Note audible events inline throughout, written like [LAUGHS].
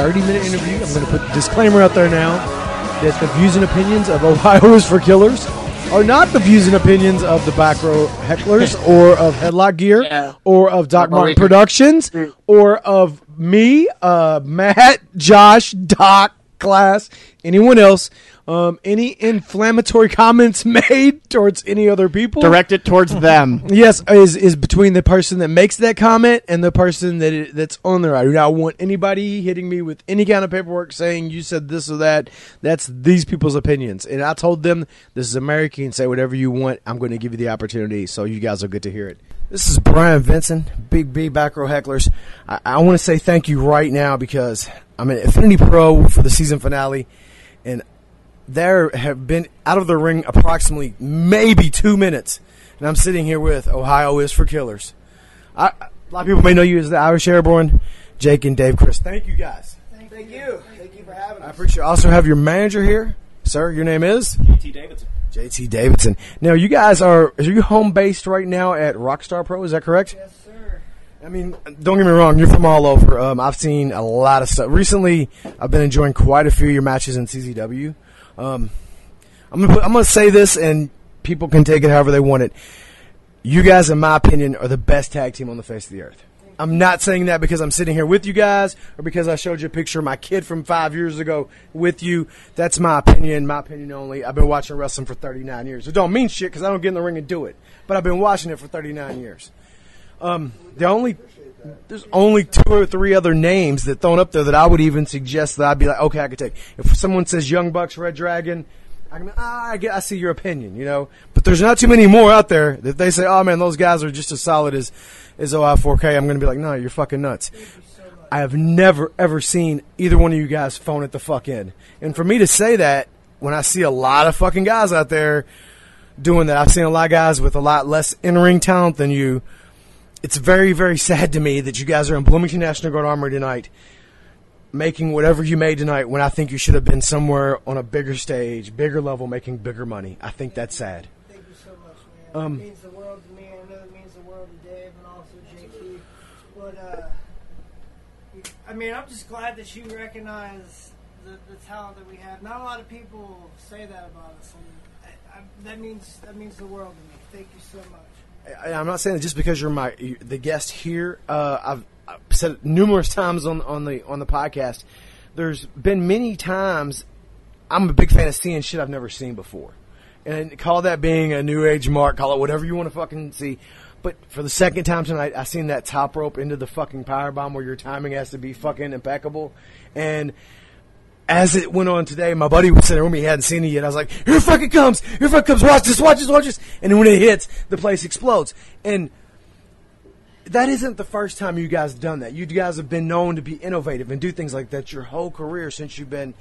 I have 30 minute interview. I'm going to put the disclaimer out there now that the views and opinions of Ohio is for Killers are not the views and opinions of the back row hecklers [LAUGHS] or of Headlock Gear Yeah. or of Doc Martin Productions or of me, uh, Matt, Josh, Doc, Class, anyone else. Um, any inflammatory [LAUGHS] comments made towards any other people directed towards them. [LAUGHS] Yes, is is between the person that makes that comment and the person that it, that's on there. I do not want anybody hitting me with any kind of paperwork saying you said this or that. That's these people's opinions, and I told them this is America. You can say whatever you want. I'm going to give you the opportunity, so you guys will get to hear it. This is Brian Vincent, Big B Back Row Hecklers. I, I want to say thank you right now because I'm at Insanity Pro for the season finale, and there have been out of the ring approximately maybe two minutes, and I'm sitting here with Ohio is for Killers. I, a lot of people may know you as the Irish Airborne, Jake and Dave Crist. Thank you guys. Thank you. Thank you for having me. I us. appreciate. Also have your manager here, sir. Your name is JT Davidson. JT Davidson. Now you guys are are you home based right now at Rockstar Pro? Is that correct? Yes, sir. I mean, don't get me wrong. You're from all over. Um, I've seen a lot of stuff recently. I've been enjoying quite a few of your matches in CZW. Um, I'm gonna put, I'm gonna say this, and people can take it however they want it. You guys, in my opinion, are the best tag team on the face of the earth. I'm not saying that because I'm sitting here with you guys or because I showed you a picture of my kid from five years ago with you. That's my opinion, my opinion only. I've been watching wrestling for 39 years. It don't mean shit because I don't get in the ring and do it, but I've been watching it for 39 years. Um, the only there's only two or three other names that thrown up there that I would even suggest that I'd be like, okay, I could take. If someone says Young Bucks, Red Dragon, I can, ah, I get, I see your opinion, you know. But there's not too many more out there that they say, oh man, those guys are just as solid as as OI4K. I'm gonna be like, no, you're fucking nuts. I have never ever seen either one of you guys phone it the fuck in. And for me to say that when I see a lot of fucking guys out there doing that, I've seen a lot of guys with a lot less in ring talent than you it's very, very sad to me that you guys are in Bloomington National Guard Armory tonight, making whatever you made tonight when I think you should have been somewhere on a bigger stage, bigger level, making bigger money. I think that's sad. Thank you so much, man. Um, it means the world to me. I know it means the world to Dave and also JT. But, uh, I mean, I'm just glad that you recognize the, the talent that we have. Not a lot of people say that about us, and I, I, that means that means the world to me. Thank you so much. I'm not saying that just because you're my the guest here. Uh, I've, I've said it numerous [LAUGHS] times on on the on the podcast. There's been many times I'm a big fan of seeing shit I've never seen before, and call that being a new age mark. Call it whatever you want to fucking see. But for the second time tonight, I seen that top rope into the fucking power bomb where your timing has to be fucking impeccable, and as it went on today, my buddy was sitting with me. He hadn't seen it yet. I was like, "Here it fucking comes! Here it fucking comes! Watch this! Watch this! Watch this!" And then when it hits, the place explodes. And that isn't the first time you guys have done that. You guys have been known to be innovative and do things like that your whole career since you've been,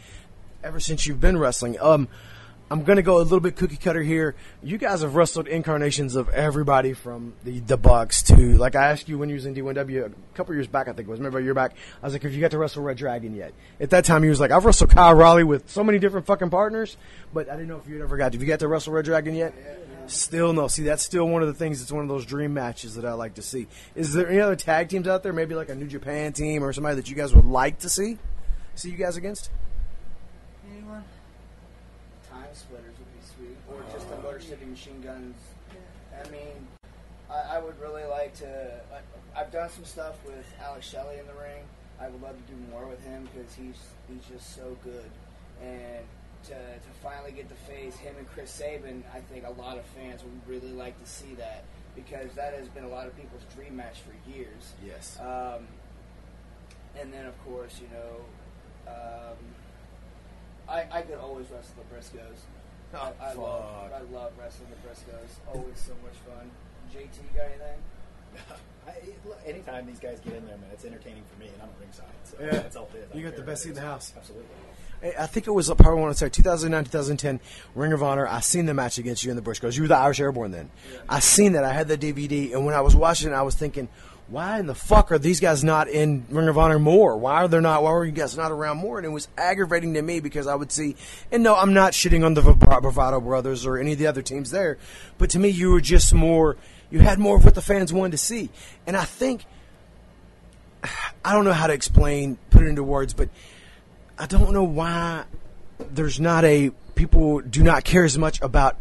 ever since you've been wrestling. Um, I'm gonna go a little bit cookie cutter here. You guys have wrestled incarnations of everybody from the the Bucks to like I asked you when you was in D1W a couple years back. I think it was. Remember a year back? I was like, "Have you got to wrestle Red Dragon yet?" At that time, he was like, "I've wrestled Kyle O'Reilly with so many different fucking partners, but I didn't know if you'd ever got. Have you got to wrestle Red Dragon yet?" Still no. See, that's still one of the things. It's one of those dream matches that I like to see. Is there any other tag teams out there? Maybe like a New Japan team or somebody that you guys would like to see? See you guys against? Anyone? Time splitters would be sweet, or just the Motor City Machine Guns. I mean, I, I would really like to. I, I've done some stuff with Alex Shelley in the ring. I would love to do more with him because he's he's just so good, and to to finally get to face him and Chris Sabin, I think a lot of fans would really like to see that because that has been a lot of people's dream match for years. Yes. Um, and then, of course, you know, um, I, I could always wrestle the Briscoes. Oh, I, I love. I love wrestling the Briscoes. Always so much fun. JT, you got anything? [LAUGHS] I, anytime these guys get in there, man, it's entertaining for me, and I'm ringside. So Yeah. that's all it is. I You don't got the care best seat in the house. Absolutely. Hey, I think it was probably want to say 2009, 2010 Ring of Honor. I seen the match against you in the Bush Briscoes. You were the Irish Airborne then. I seen that. I had the DVD, and when I was watching it, I was thinking, why in the fuck are these guys not in Ring of Honor more? Why are they not? Why are you guys not around more? And it was aggravating to me because I would see, and no, I'm not shitting on the Bravado Brothers or any of the other teams there, but to me, you were just more. You had more of what the fans wanted to see, and I think I don't know how to explain, put it into words, but I don't know why there's not a people do not care as much about.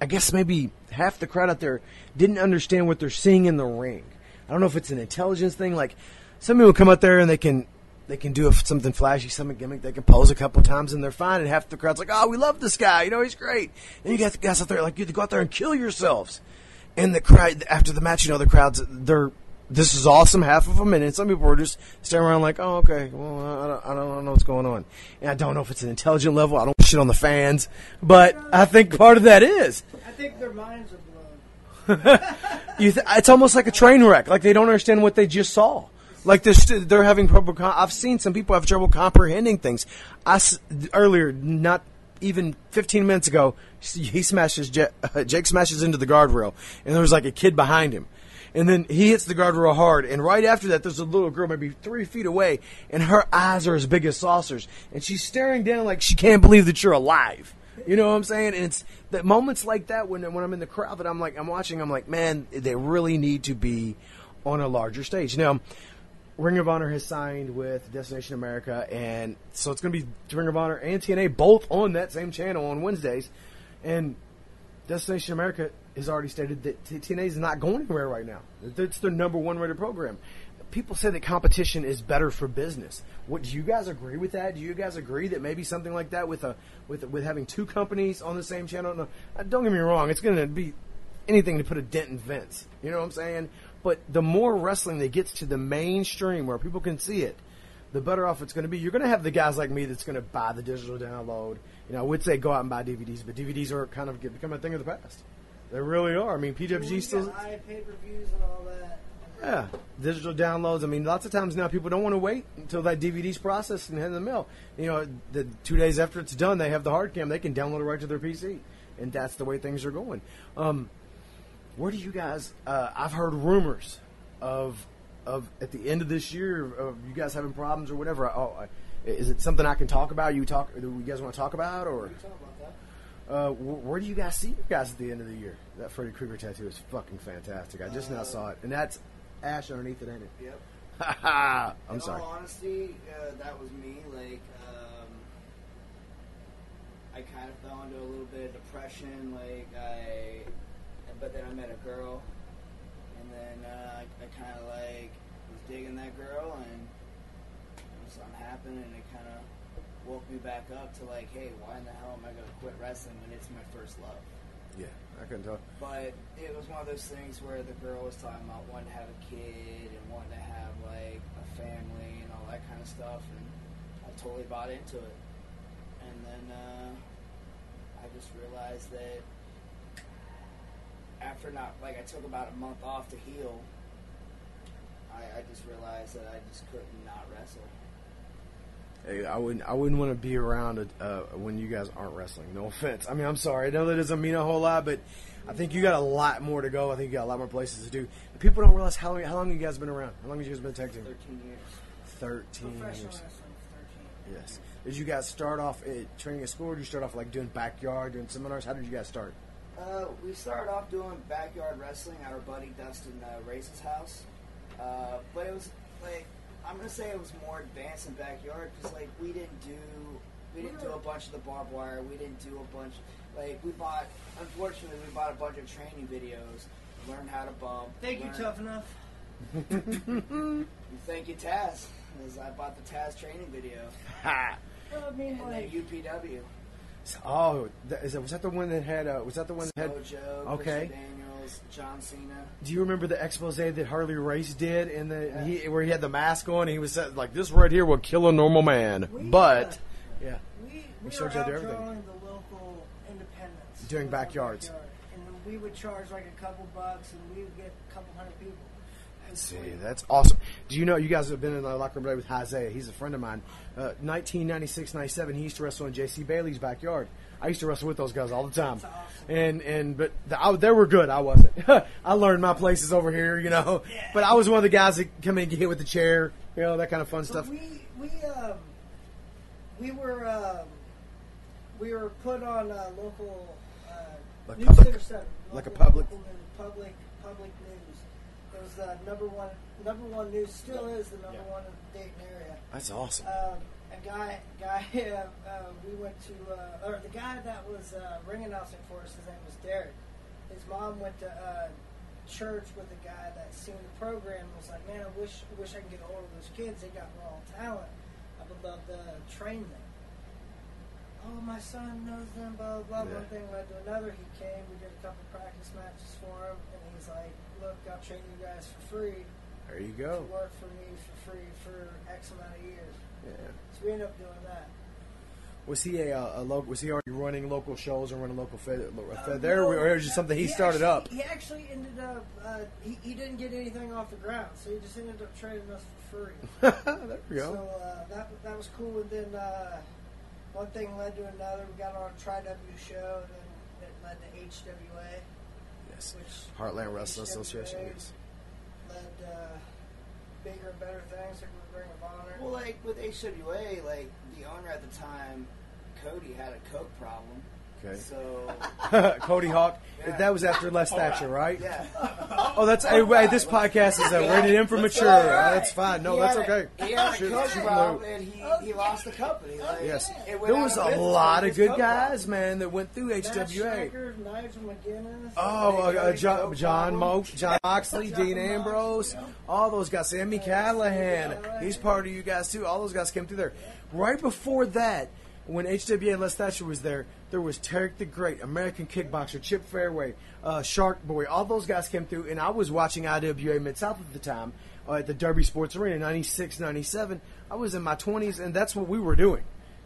I guess maybe half the crowd out there didn't understand what they're seeing in the ring. I don't know if it's an intelligence thing. Like some people come out there and they can they can do something flashy, something gimmick. They can pose a couple times and they're fine. And half the crowd's like, "Oh, we love this guy. You know, he's great." And you got the guys out there like you go out there and kill yourselves. And the crowd after the match, you know, the crowds they're this is awesome. Half of them, and some people are just staring around like, "Oh, okay. Well, I don't, I don't know what's going on." And I don't know if it's an intelligent level. I don't shit on the fans, but I think part of that is I think their minds are [LAUGHS] th- it's almost like a train wreck. Like they don't understand what they just saw. Like they're, st- they're having trouble. Com- I've seen some people have trouble comprehending things. I s- earlier, not even 15 minutes ago, he smashes Je- uh, Jake smashes into the guardrail, and there was like a kid behind him. And then he hits the guardrail hard, and right after that, there's a little girl maybe three feet away, and her eyes are as big as saucers, and she's staring down like she can't believe that you're alive. You know what I'm saying? And it's the moments like that when when I'm in the crowd that I'm like I'm watching. I'm like, man, they really need to be on a larger stage. Now, Ring of Honor has signed with Destination America, and so it's going to be Ring of Honor and TNA both on that same channel on Wednesdays. And Destination America has already stated that TNA is not going anywhere right now. It's their number one rated program. People say that competition is better for business. What do you guys agree with that? Do you guys agree that maybe something like that with a with with having two companies on the same channel? No, uh, don't get me wrong. It's going to be anything to put a dent in Vince. You know what I'm saying? But the more wrestling that gets to the mainstream where people can see it, the better off it's going to be. You're going to have the guys like me that's going to buy the digital download. You know, I would say go out and buy DVDs, but DVDs are kind of become a thing of the past. They really are. I mean, PWG still. got high pay-per-views and all that. Yeah, digital downloads. I mean, lots of times now people don't want to wait until that DVD's processed and in the mail. You know, the two days after it's done, they have the hard cam. They can download it right to their PC, and that's the way things are going. Um, where do you guys? Uh, I've heard rumors of of at the end of this year of you guys having problems or whatever. Oh, I- is it something I can talk about? You talk? Do you guys want to talk about or? Talk about that. Uh, wh- where do you guys see you guys at the end of the year? That Freddy Krueger tattoo is fucking fantastic. I just now saw it, and that's Ash underneath it, ain't it? Yep. [LAUGHS] I'm In sorry. all honesty, uh, that was me. Like, um, I kind of fell into a little bit of depression. Like, I, but then I met a girl, and then uh, I, I kind of like was digging that girl, and something happened, and it kind of woke me back up to like, hey, why in the hell am I gonna quit wrestling when it's my first love? Yeah, I couldn't talk. But it was one of those things where the girl was talking about wanting to have a kid and wanting to have like a family and all that kind of stuff, and I totally bought into it. And then uh, I just realized that after not like I took about a month off to heal, I, I just realized that I just couldn't not wrestle. I wouldn't. I wouldn't want to be around uh, when you guys aren't wrestling. No offense. I mean, I'm sorry. I know that doesn't mean a whole lot, but I think you got a lot more to go. I think you got a lot more places to do. People don't realize how long. How long you guys been around? How long have you guys been tag team? Thirteen years. Thirteen Professional years. wrestling, 13. Yes. Did you guys start off at training at school, or did you start off like doing backyard, doing seminars? How did you guys start? Uh, we started off doing backyard wrestling at our buddy Dustin uh, Race's house, uh, but it was like I'm gonna say it was more advanced in backyard because like we didn't do we didn't do a bunch of the barbed wire. We didn't do a bunch like we bought. Unfortunately, we bought a bunch of training videos, learned how to bump. Thank you, Tough Enough. [LAUGHS] Thank you, Taz. Because I bought the Taz training video, [LAUGHS] Ha! Well, I mean, and like, then UPW. Oh, that, is that, was that the one that had? Uh, was that the one that had? Mojo, okay. Christian John Cena. Do you remember the expose that Harley Race did, in the he, where he had the mask on? And he was like, "This right here will kill a normal man." We, but uh, yeah, we, we were you how to the local independents. Doing in backyards. backyard. And we would charge like a couple bucks and we would get a couple hundred people. See, that's awesome. Do you know you guys have been in the locker room today with Isaiah? He's a friend of mine. Uh, 1996, 97, he used to wrestle in J.C. Bailey's backyard. I used to wrestle with those guys all the time. That's awesome. And and but the, I, they were good. I wasn't. [LAUGHS] I learned my places over here, you know. Yeah. But I was one of the guys that come in and get hit with the chair, you know, that kind of fun So stuff. we we um we were um, we were put on a local uh, Like news public- center seven, like a public- local public public news. It was the number one number one news. Still is the number Yeah. one in the Dayton area. That's awesome. Um, a guy, guy, [LAUGHS] uh, uh, we went to, uh, or the guy that was uh, ring announcing for us, his name was Derek. His mom went to uh, church with a guy that seen the program and was like, man, I wish, wish I could get a hold of those kids. They got raw talent. I would love to train them. Oh, my son knows them, blah, blah, blah. Yeah. One thing led to another. He came, we did a couple practice matches for him, and he's like, look, I'll train you guys for free. There you go. work for me for free for X amount of years. Yeah. So we ended up doing that. Was he a, uh, a local? Was he already running local shows and running local fed, Uh, fed there, no, or was it just something he, started actually, up? He actually ended up. Uh, he, he didn't get anything off the ground, so he just ended up trading us for free. [LAUGHS] there we go. So uh, that that was cool. And then uh, one thing led to another. We got on a Tri W show, and then it led to HWA, yes. which Heartland Wrestling HWA Association. Yes. led uh, bigger and better things, like Ring of Honor. Well, like with HWA, like the owner at the time, Cody had a coke problem. Okay. So [LAUGHS] Cody Hawk. Yeah. That was after Les Thatcher, right? yeah, [LAUGHS] Oh, that's hey, wait, this podcast is uh, rated M for mature. All right. that's fine. No, He that's had a- okay. He had a Shoot, coke shoot, problem, and he, he lost the company. Like, Yes, there was a lot of good coke guys, man, that went through Matt HWA. Schrecker, Nigel Oh, uh, uh, John, John, Mo. John Moxley, John Dean Ambrose, yeah. all those guys. Sami Callihan, Callihan. he's part of you guys too. All those guys came through there. Right before that, when HWA and Les Thatcher was there, there was Tarek the Great, American Kickboxer, Chip Fairway, uh, Shark Boy. All those guys came through, and I was watching IWA Mid South at the time uh, at the Derby Sports Arena, 96, 97. I was in my 20s, and that's what we were doing.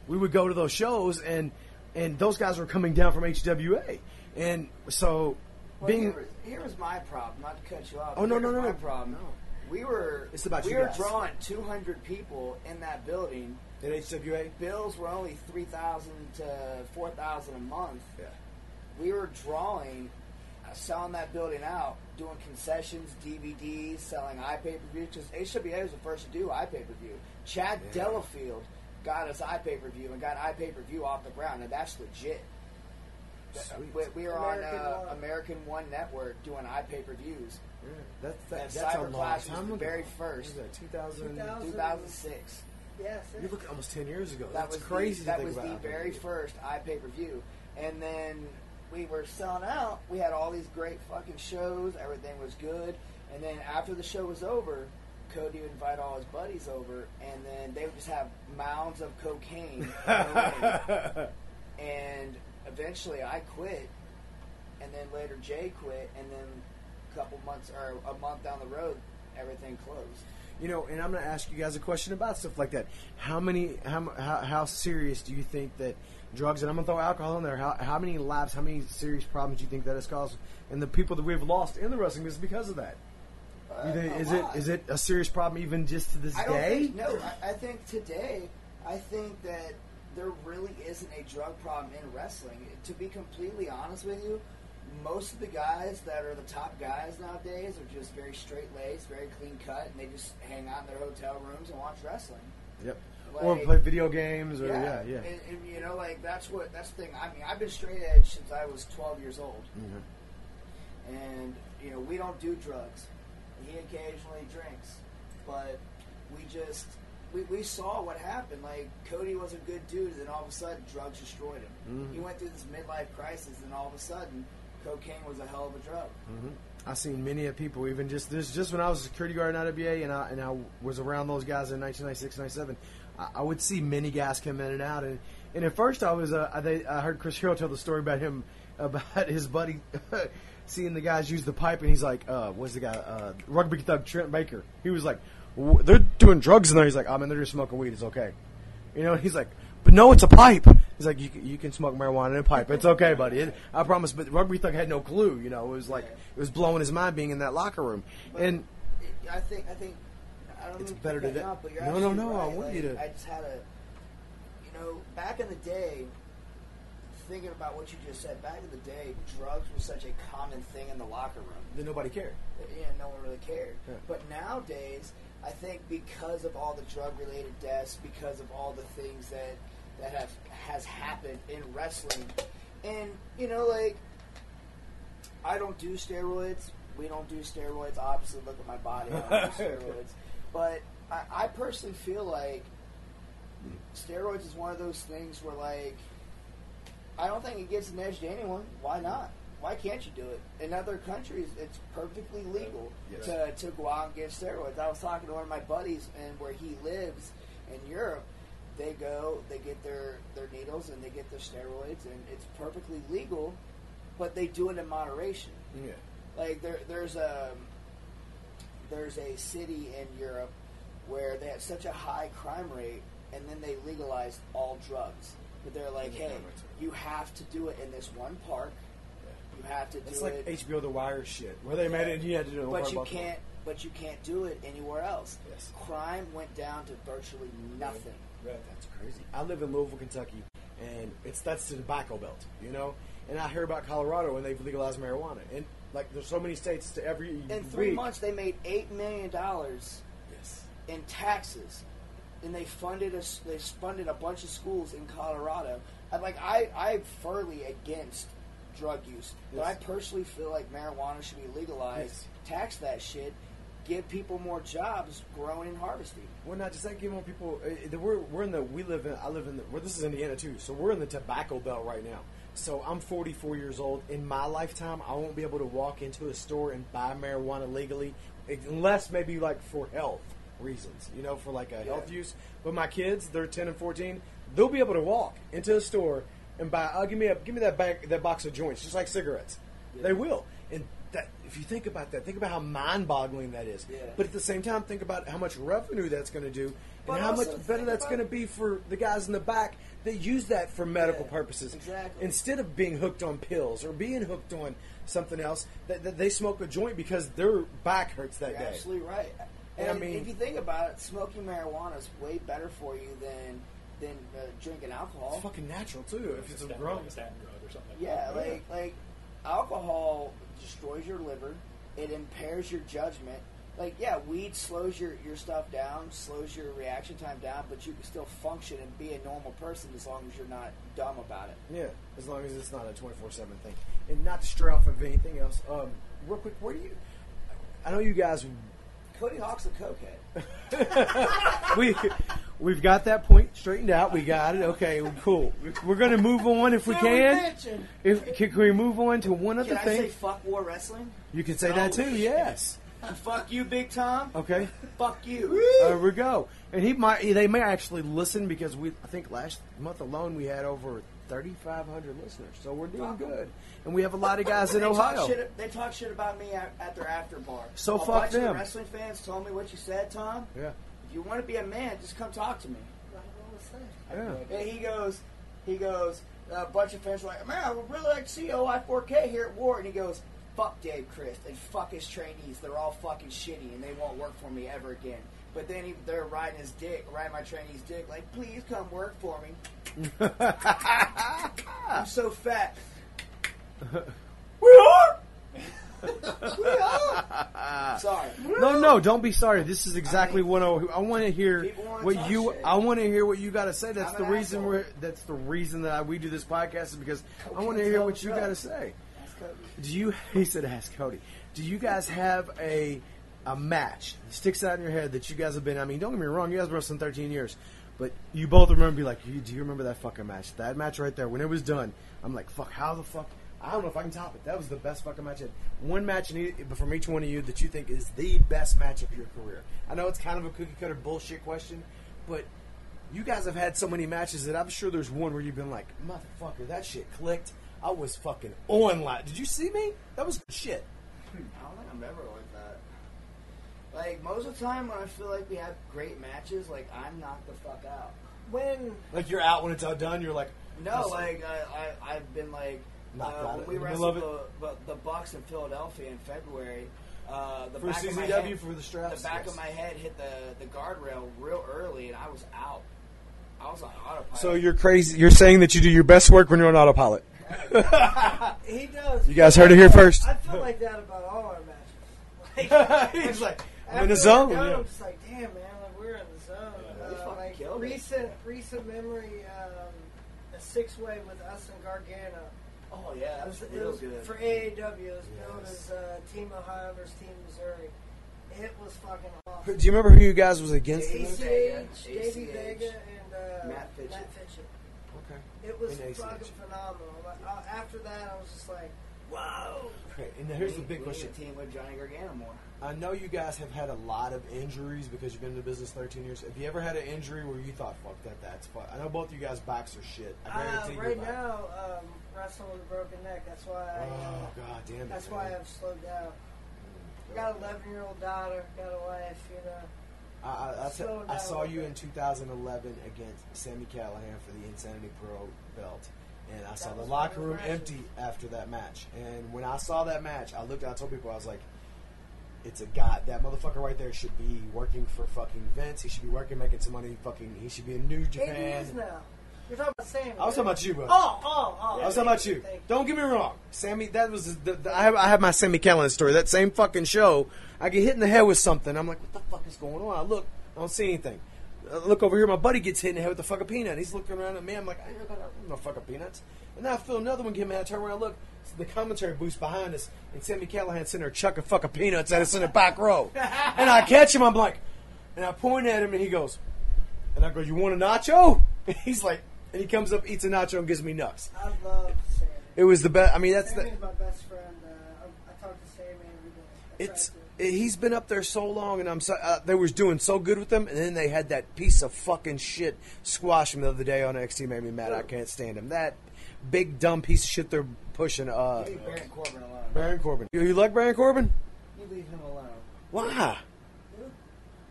We would go to those shows, and and those guys were coming down from HWA, and so Well, being here, was, here was my problem. Not to cut you off. Oh, no, no, no, My no. problem. No. We were. It's about we you were drawing 200 people in that building. At HWA. Bills were only 3,000 to 4,000 a month. Yeah. We were drawing, uh, selling that building out, doing concessions, DVDs, selling iPay per view. Because HWA was the first to do iPay per view. Chad Yeah. Delafield got us iPay per view and got iPay per view off the ground, and that's legit. Sweet. We, we were on American uh, One. American One Network doing iPay per views. Yeah, that, That that, that's a Cyber long Clash was time the very first. What was that 2000? 2000. 2006. Yes. You look almost 10 years ago. That that's was crazy. The, that was the very first iPay per view, and then we were selling out. We had all these great fucking shows. Everything was good, and then after the show was over, Cody would invite all his buddies over, and then they would just have mounds of cocaine. [LAUGHS] and eventually, I quit, and then later Jay quit, and then a couple months or a month down the road, everything closed. You know, and I'm going to ask you guys a question about stuff like that. How many, how, how, how serious do you think that drugs, and I'm going to throw alcohol in there, how, how many lives, how many serious problems do you think that has caused? And the people that we've lost in the wrestling business because of that? You think, Uh, is it lot. is it a serious problem even just to this I day? think, no, I, I think today, I think that there really isn't a drug problem in wrestling. To be completely honest with you, most of the guys that are the top guys nowadays are just very straight laced, very clean cut, and they just hang out in their hotel rooms and watch wrestling. Yep. or play video games, or yeah, yeah. And, and, you know, like that's what that's the thing. I mean, I've been straight edge since I was 12 years old, Mhm. and you know, we don't do drugs. He occasionally drinks, but we just we, we saw what happened. Like Cody was a good dude, and then all of a sudden, drugs destroyed him. Mhm. He went through this midlife crisis, and all of a sudden, cocaine was a hell of a drug. hmm I've seen many of people, even just this, just when I was a security guard in IWA, and I and I was around those guys in 1996, 97. I, I would see many guys come in and out, and and at first I was uh, I, they, I heard Chris Hero tell the story about him [LAUGHS] about his buddy [LAUGHS] seeing the guys use the pipe, and he's like, uh, what's the guy, uh, rugby thug Trent Baker? He was like, "W- they're doing drugs in there. He's like, I mean, they're just smoking weed. It's okay. You know, [LAUGHS] he's like, but no, it's a pipe. He's like, you can, you can smoke marijuana in a pipe. It's okay, buddy. It, I promise. But Rugby Thug had no clue. You know, it was like it was blowing his mind being in that locker room. But And it, I think I think I don't It's mean better to off, No, no, no, I right. want you to- I just had a, you know, back in the day, thinking about what you just said. Back in the day, drugs were such a common thing in the locker room. then nobody cared. Yeah, no one really cared. Yeah. But nowadays, I think because of all the drug-related deaths, because of all the things that that have has happened in wrestling, and you know, like I don't do steroids, we don't do steroids. Obviously, look at my body. I don't do [LAUGHS] steroids. But I, I personally feel like steroids is one of those things where, like, I don't think it gives an edge to anyone. Why not? Why can't you do it? In other countries, it's perfectly legal Yes. to, to go out and get steroids. I was talking to one of my buddies, and where he lives in Europe, they go, they get their, their needles, and they get their steroids, and it's perfectly legal, but they do it in moderation. Yeah. Like there, there's a there's a city in Europe where they have such a high crime rate, and then they legalized all drugs. But they're like, hey, you have to do it in this one park. You have to It's like it, HBO The Wire shit, where they made it and you had to do it. but you can't. But you can't do it anywhere else. Yes. Crime went down to virtually nothing. Right, that's crazy. I live in Louisville, Kentucky, and it's that's the tobacco belt, you know. And I hear about Colorado and they've legalized marijuana, and like there's so many states to every In three week- months, they made eight million dollars Yes. in taxes, and they funded a they funded a bunch of schools in Colorado. I'm like I I'm firmly against drug use, but Yes. I personally feel like marijuana should be legalized. Yes. Tax that shit, give people more jobs growing and harvesting. Well, not just that. Give more people. Uh, we're we're in the. We live in. I live in the. Well, this is Indiana too. So we're in the tobacco belt right now. So I'm 44 years old. In my lifetime, I won't be able to walk into a store and buy marijuana legally, unless maybe like for health reasons. You know, for like a health use. But my kids, they're 10 and 14. They'll be able to walk into a store and buy. Uh, give me a give me that bag that box of joints, just like cigarettes. They will. And that, if you think about that, think about how mind-boggling that is. Yeah. But at the same time, think about how much revenue that's going to do, and how much better that's going to be for the guys in the back that use that for medical Yeah, purposes. exactly. Instead of being hooked on pills or being hooked on something else, that, that they smoke a joint because their back hurts that You're day. absolutely right. And And, I mean- if you think about it, smoking marijuana is way better for you than than uh, drinking alcohol. It's fucking natural too if it's a Statin- grown. like a statin drug or something. Like Yeah, that. like like alcohol destroys your liver. It impairs your judgment. Like yeah, weed slows your, your stuff down, slows your reaction time down, but you can still function and be a normal person as long as you're not dumb about it. Yeah, as long as it's not a twenty four seven thing, and not to stray off of anything else. Um, real quick, where do you? I know you guys Cody Hawk's a cokehead. [LAUGHS] we we've got that point straightened out. We got it. Okay, cool. We're gonna move on if we can. If can, can we move on to one other Can I say fuck war wrestling? You can say that too. Yes. [LAUGHS] fuck you, Big Tom. Okay. Fuck you. There we go. And he might. They may actually listen because we. I think last month alone we had over thirty five hundred listeners. So we're doing Fuck 'em. good. And we have a lot of guys in they Ohio. Talk shit, they talk shit about me at, at their after bar. So a fuck bunch them. the wrestling fans told me what you said, Tom. Yeah. If you want to be a man, just come talk to me. Yeah. And he goes, he goes. A bunch of fans were like, man, I would really like to see OI4K here at War. And he goes, fuck Dave Crist and fuck his trainees. They're all fucking shitty and they won't work for me ever again. But then he, they're riding his dick, riding my trainee's dick, like, please come work for me. I'm so fat. we are. [LAUGHS] we are. Sorry. No, no, don't be sorry. This is exactly what I, I want to hear. What you, shit. I want to hear what you got to say. That's I'm the reason asshole. we're. That's the reason that I, we do this podcast is because I want to hear what you got to say. Cody. Do you? [LAUGHS] He said, "Ask Cody." Do you guys have a a match that sticks out in your head that you guys have been? I mean, don't get me wrong. You guys were wrestling 13 years, but you both remember. Be like, do you remember that fucking match? That match right there. When it was done, I'm like, fuck. How the fuck? I don't know if I can top it. That was the best fucking match. One match from each one of you that you think is the best match of your career. I know it's kind of a cookie cutter bullshit question, but you guys have had so many matches that I'm sure there's one where you've been like, motherfucker, that shit clicked. I was fucking on like. Did you see me? That was shit. I don't think I'm ever like most of the time when I feel like we have great matches, like I'm knocked the fuck out. When Like you're out when it's all done. You're like, No, Listen. like I, I I've been like uh, when we wrestled middle the, the the Bucks in Philadelphia in February. Uh, the For back of my head, for the straps, The back yes. of my head hit the the guardrail real early, and I was out. I was on autopilot. so you're crazy. You're saying that you do your best work when you're on autopilot. he does, You guys heard it here first. I feel like that about all our matches. [LAUGHS] Like, He's like, I'm in the zone. done, yeah. I'm just like, damn, man, like we're in the zone. we Uh, like killed it. recent, recent memory, um, a six way with us and Gargano. Oh yeah, that It was was, it was good. for AAW. It was known Yes. as uh, Team Ohio versus Team Missouri. It was fucking awesome. Do you remember who you guys was against? in ACH, Davey ACH, Vega, and uh, Matt Fitchett. Fitchett. Okay. It was fucking phenomenal. Like, uh, after that, I was just like, whoa. Okay, and here's the big we question. need a team with Johnny Gargano more. I know you guys have had a lot of injuries because you've been in the business 13 years. Have you ever had an injury where you thought, "Fuck that, that's fun"? I know both of you guys' backs are shit. I Uh, guarantee you. right now, um, wrestling with a broken neck. That's why I. Oh Uh, god damn it! that's man. why I've slowed down. I got an 11 year old daughter, got a wife, you know. I, I, I, te- Slow I down saw you bit. in 2011 against Sami Callihan for the Insanity Pro belt, and I saw the locker room empty after that match. And when I saw that match, I looked. I told people I was like, "It's a god. That motherfucker right there should be working for fucking Vince. He should be working, making some money. Fucking, he should be in New Japan." he is now. You're talking about Sammy. I was talking about you, bro. Oh, oh, oh. I was talking about you. Thank Don't get me wrong, Sammy. That was the, the, I have I have my Sami Callihan story. That same fucking show, I get hit in the head with something. I'm like, what the fuck is going on? I look, I don't see anything. I look over here, my buddy gets hit in the head with a fucking peanut. He's looking around at me. I'm like, I ain't got no fucking peanuts. And then I feel another one get me. I turn around, look, the commentary booth behind us, and Sami Callihan's sitting there chucking fucking peanuts at us in the back row. [LAUGHS] and I catch him. I'm like, and I point at him, and he goes, and I go, you want a nacho? And [LAUGHS] he's like, and he comes up, eats a nacho, and gives me nuts. I love Sammy. It was the best. I mean, that's Sammy's the. my best friend. Uh, I, I talk to Sammy every day. It's. He's been up there so long, and I'm so uh, they was doing so good with him, and then they had that piece of fucking shit squash him the other day on NXT. Made me mad. I can't stand him. That big dumb piece of shit they're pushing. Uh, Leave Baron Corbin alone. Baron Corbin. You, you like Baron Corbin? You leave him alone. Why?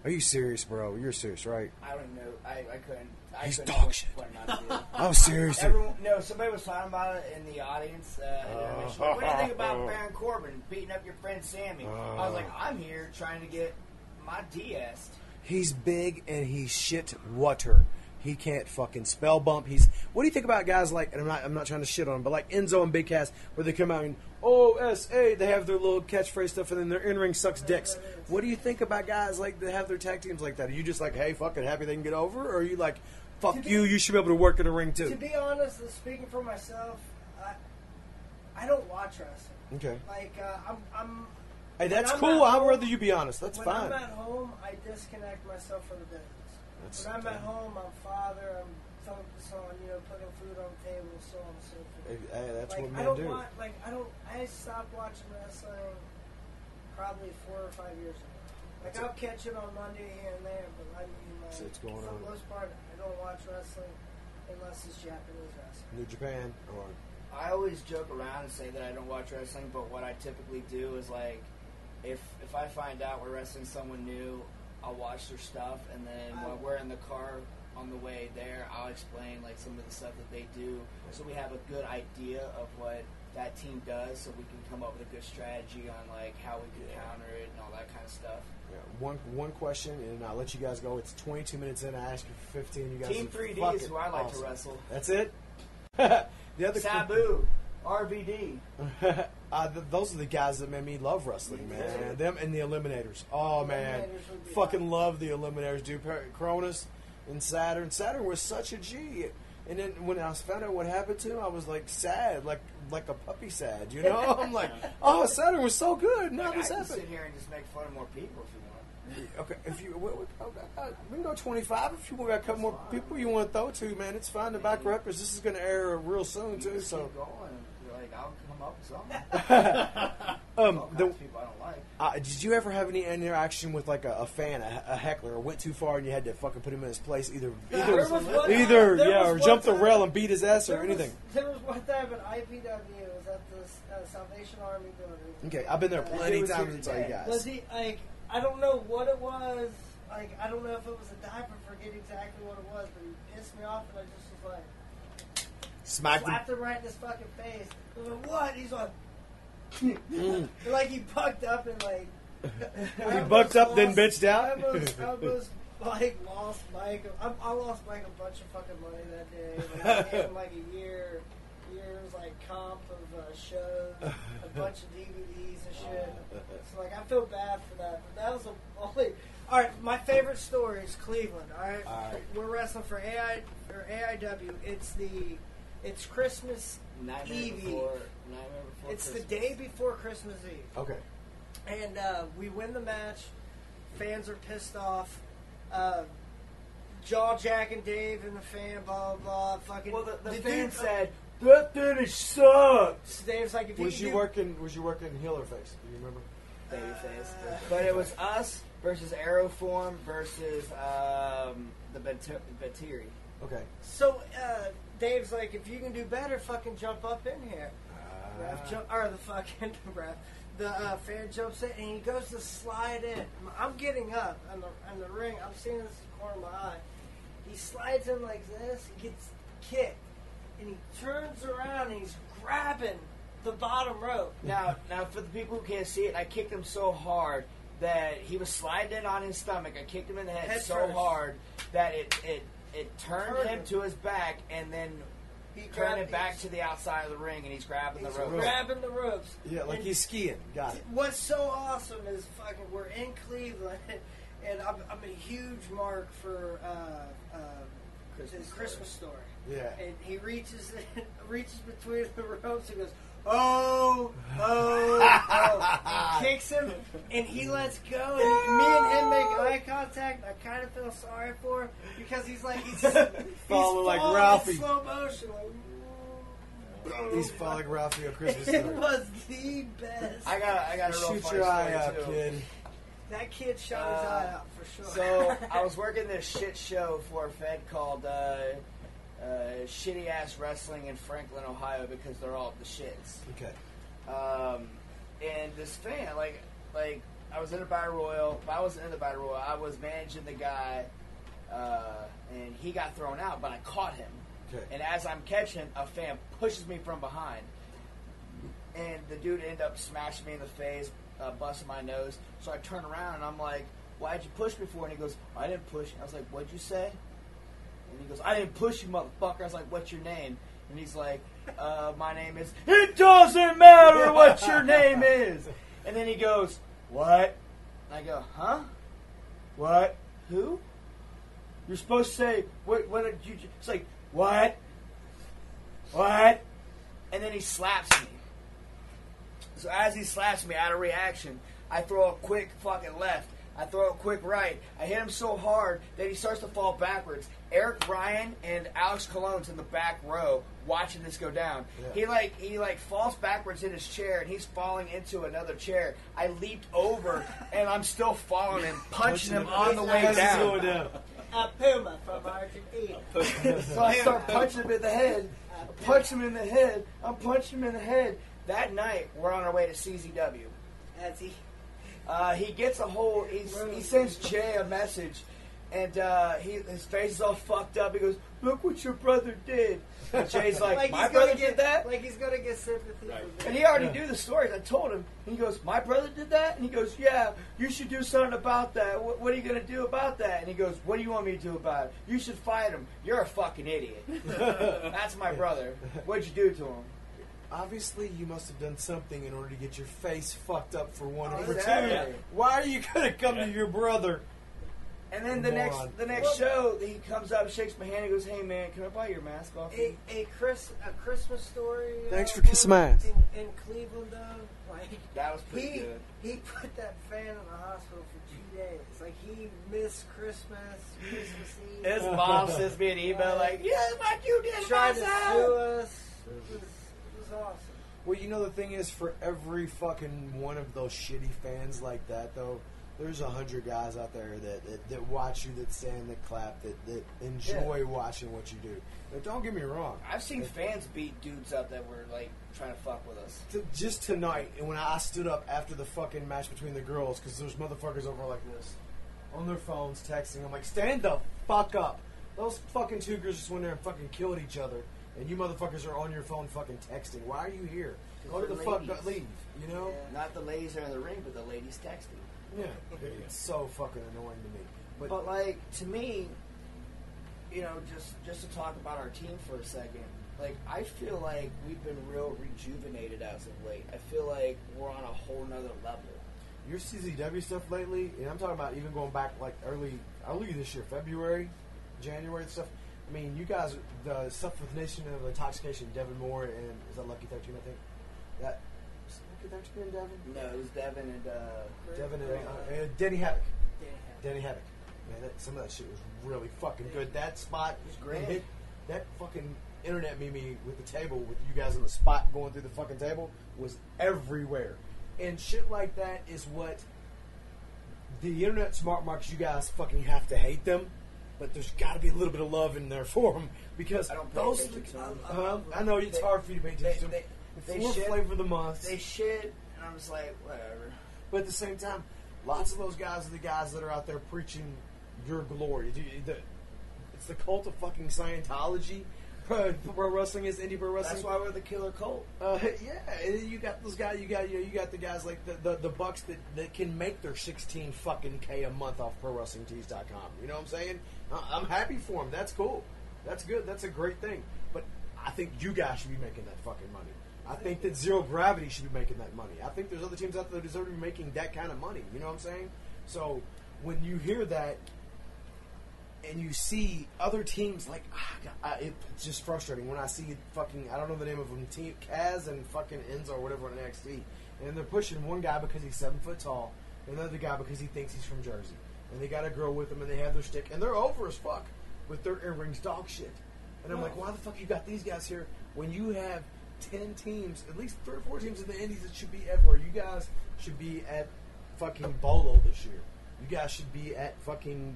Are you serious, bro? You're serious, right? I don't know. I, I couldn't. I He's dog shit. put him out of it. I'm serious. Everyone, no, somebody was talking about it in the audience. Uh, intermission. what do you think [LAUGHS] about Baron Corbin beating up your friend Sammy? I was like, I'm here trying to get my DS. He's big and he's shit water. He can't fucking spell bump. He's. What do you think about guys like? And I'm not. I'm not trying to shit on him, but like Enzo and Big Cass, where they come out and O S A, they have their little catchphrase stuff, and then their in ring sucks dicks. What do you think about guys like that have their tag teams like that? Are you just like, hey, fucking happy they can get over, or are you like, fuck you, you should be able to work in the ring too. To be honest, speaking for myself, I I don't watch wrestling. Okay. Like uh, I'm, I'm Hey, that's I'm cool. I'd rather you be honest. That's when fine. When I'm at home, I disconnect myself from the business. That's- when I'm at home, I'm father. I'm focused on you know putting food on the table, so on and so forth. Hey, hey, that's like what I men don't do. want like I don't I stopped watching wrestling probably four or five years ago. Like That's I'll catch it on Monday here and there, but I like So it's going for on. the most part I don't watch wrestling unless it's Japanese wrestling. New Japan or I always joke around and say that I don't watch wrestling, but what I typically do is like, if if I find out we're wrestling someone new, I'll watch their stuff, and then when we're in the car on the way there, I'll explain like some of the stuff that they do, so we have a good idea of what that team does, so we can come up with a good strategy on like how we can counter it and all that kind of stuff. Yeah, one one question, and I'll let you guys go. It's 22 minutes in. I asked you for 15. You guys Team 3D is who I like awesome. to wrestle. That's it. [LAUGHS] the other Sabu, RVD. [LAUGHS] uh, th- those are the guys that made me love wrestling, man. Them and the Eliminators. Oh man, Eliminators would be fucking love the Eliminators, dude. Per- Kronus and Saturn. Saturn was such a G. And then when I found out what happened to him, I was like sad, like like a puppy sad, you know. I'm like, [LAUGHS] oh, Saturn was so good. Now Like, this can happened. sit here and just make fun of more people if you want. Okay, if you we, we, uh, we can go 25 if you want got a couple more people you want to throw to, man. It's fine. The back records. This is going to air real soon too. Just So, going. Like I'll come up with something. [LAUGHS] um, the, uh, did you ever have any interaction with like a, a fan, a, a heckler, or went too far and you had to fucking put him in his place, either There either, was either yeah, or jump the rail and beat his ass or was- anything? [LAUGHS] there was one time at IPW. It was at the uh, Salvation Army building. Okay, I've been there Uh, plenty was times tell you today. Was he like? I don't know what it was. Like I don't know if it was a diaper. Forget exactly what it was, but he pissed me off, and I just was like Smacked him. slapped him right in his fucking face. I was like, what? He's like. Like he bucked up and like. [LAUGHS] He bucked up, then bitched out? I almost, I [LAUGHS] almost like lost Mike. I, I lost Mike a bunch of fucking money that day. Like, I gave him like a year, years like comp of uh, shows, a bunch of DVDs and shit. So like I feel bad for that, but that was the only. All right, my favorite story is Cleveland. All right, All right. we're wrestling for AI or AIW. It's the It's Christmas Nightmare Eve. before. Nightmare before. It's the day before Christmas Eve. Okay. and uh, we win the match. Fans are pissed off. Uh, Jaw Jack and Dave and the fan, blah blah blah. Fucking. Well, the, the dude- fan said that finish sucks. Dave's like, if Was you, you do- working? Was you working heel or face? Do you remember? Babyface. Uh, but it was us versus Aeroform versus um, the Bat- Batiri. Okay. So uh, Dave's like, if you can do better, fucking jump up in here. Ref jump, or the fucking [LAUGHS] ref. The uh, fan jumps in and he goes to slide in. I'm getting up in the, in the ring. I'm seeing this corner of my eye. He slides in like this. He gets kicked, and he turns around and he's grabbing the bottom rope. [LAUGHS] Now, now for the people who can't see it, I kicked him so hard that he was sliding in on his stomach. I kicked him in the head, Head so first. hard that it it it turned Turned him him. to his back and then He turned it back to the outside of the ring, and he's grabbing the He's rope. grabbing the ropes. Yeah, like And he's skiing. Got it. What's so awesome is fucking we're in Cleveland, [LAUGHS] and I'm, I'm a huge mark for uh, uh, Christmas Christmas story. Yeah. And he reaches [LAUGHS] reaches between the ropes and goes, oh, oh, oh, [LAUGHS] kicks him, and he lets go. And me and him make eye contact. I kind of feel sorry for him because he's like he's, [LAUGHS] he's Follow like falling Ralphie. in slow motion. Like, He's following Ralphie on Christmas [LAUGHS] it story. was the best. I got I got a real Shoot funny your eye story, out, too. kid. That kid shot his Uh, eye out for sure. So I was working this shit show for a Fed called uh, uh, Shitty Ass Wrestling in Franklin, Ohio, because they're all the shits. Okay. Um, and this fan, like, like I was in a battle royal. But I wasn't in the battle royal. I was managing the guy, uh, and he got thrown out, but I caught him. Okay. And as I'm catching, a fan pushes me from behind, and the dude ended up smashing me in the face, uh, busting my nose. So I turn around and I'm like, "Why'd you push me for?" And he goes, "I didn't push." I was like, "What'd you say?" And he goes, "I didn't push you, motherfucker." I was like, "What's your name?" And he's like, uh, "My name is." [LAUGHS] It doesn't matter what your name is. And then he goes, "What?" And I go, "Huh? What? Who?" You're supposed to say, "What? What did you?" It's like, "What? What?" And then he slaps me. So as he slaps me out of reaction, I throw a quick fucking left. I throw a quick right. I hit him so hard that he starts to fall backwards. Eric Ryan and Alex Colon's in the back row watching this go down. Yeah. He like he like falls backwards in his chair and he's falling into another chair. I leaped over [LAUGHS] and I'm still following him, punching him on the way As he's down. going down. a puma from Argentina. [LAUGHS] So I start punching him in the head. I punch him in the head. I'm punching him in the head. That night, we're on our way to CZW. As he Uh, he gets a whole. He's, he sends Jay a message, and uh, he, his face is all fucked up. He goes, "Look what your brother did." And Jay's like, like "My he's brother gonna get did that." Like he's gonna get sympathy. Right. And he already knew the stories. I told him. And he goes, "My brother did that." And he goes, "Yeah, you should do something about that. What, what are you gonna do about that?" And he goes, "What do you want me to do about it? You should fight him. You're a fucking idiot." [LAUGHS] That's my brother. What'd you do to him? Obviously, you must have done something in order to get your face fucked up for one and for Exactly. two. Why are you gonna come to your brother? And then the next Moron. the next show, he comes up, shakes my hand, and goes, "Hey man, can I buy your mask off?" A, a Chris a Christmas story. Thanks know, for kissing my ass. In, in Cleveland, though, like That was pretty he good. he put that fan in the hospital for two days. Like he missed Christmas, Christmas Eve. His mom sends me an email like, "Yeah, what you did, tried to my sue son." us. Was, awesome. Well, you know the thing is, for every fucking one of those shitty fans like that, though, there's a hundred guys out there that, that, that watch you, that stand, that clap, that, that enjoy watching what you do. But don't get me wrong. I've seen fans beat dudes up that were like trying to fuck with us. T- just tonight, and when I stood up after the fucking match between the girls, because there's motherfuckers over like this, on their phones texting. I'm like, stand the fuck up. Those fucking two girls just went there and fucking killed each other, and you motherfuckers are on your phone fucking texting. Why are you here? Go to the They're fuck, leave. You know? Not the ladies are in the ring, but the ladies texting. Yeah, it's so fucking annoying to me. But, But like to me, you know, just just to talk about our team for a second, like I feel like we've been real rejuvenated as of late. I feel like we're on a whole nother level. your CZW stuff lately, and I'm talking about even going back like early, early this year, February, January and stuff. I mean, you guys, the stuff with Nation of Intoxication, Devin Moore and is that Lucky Thirteen? I think that is it Lucky Thirteen and Devin. No, it was Devin and uh, Devin and, uh, and Denny Havoc. Danny Havoc. Man, that, some of that shit was really fucking good. That spot was great. Hit, that fucking internet meme with the table with you guys on the spot going through the fucking table was everywhere. And shit like that is what the internet smart marks you guys fucking have to hate them. But there's got to be a little bit of love in there for them because I don't those. to them. Uh, I know it's They- hard for you to pay they, they, them. they shit, flavor of the month. They shit, and I'm just like, whatever. But at the same time, lots of those guys are the guys that are out there preaching your glory. The- It's the cult of fucking Scientology. [LAUGHS] Pro, pro wrestling is indie pro wrestling. That's why we're the killer cult. Uh, [LAUGHS] yeah, and you got those guys. You got you know you got the guys like the the, the bucks that, that can make their sixteen fucking k a month off ProWrestlingTees.com. You know what I'm saying? I- I'm happy for him. That's cool. That's good. That's a great thing. But I think you guys should be making that fucking money. I think that Zero Gravity should be making that money. I think there's other teams out there that deserve to be making that kind of money. You know what I'm saying? So when you hear that and you see other teams like ah, I, it's just frustrating when I see fucking I don't know the name of them team Cass and fucking Enzo or whatever on NXT and they're pushing one guy because he's seven foot tall another guy because he thinks he's from Jersey and they got a girl with them and they have their stick and they're over as fuck with their in rings dog shit and I'm like why the fuck you got these guys here when you have ten teams at least three or four teams in the Indies that should be everywhere you guys should be at fucking Bolo this year you guys should be at fucking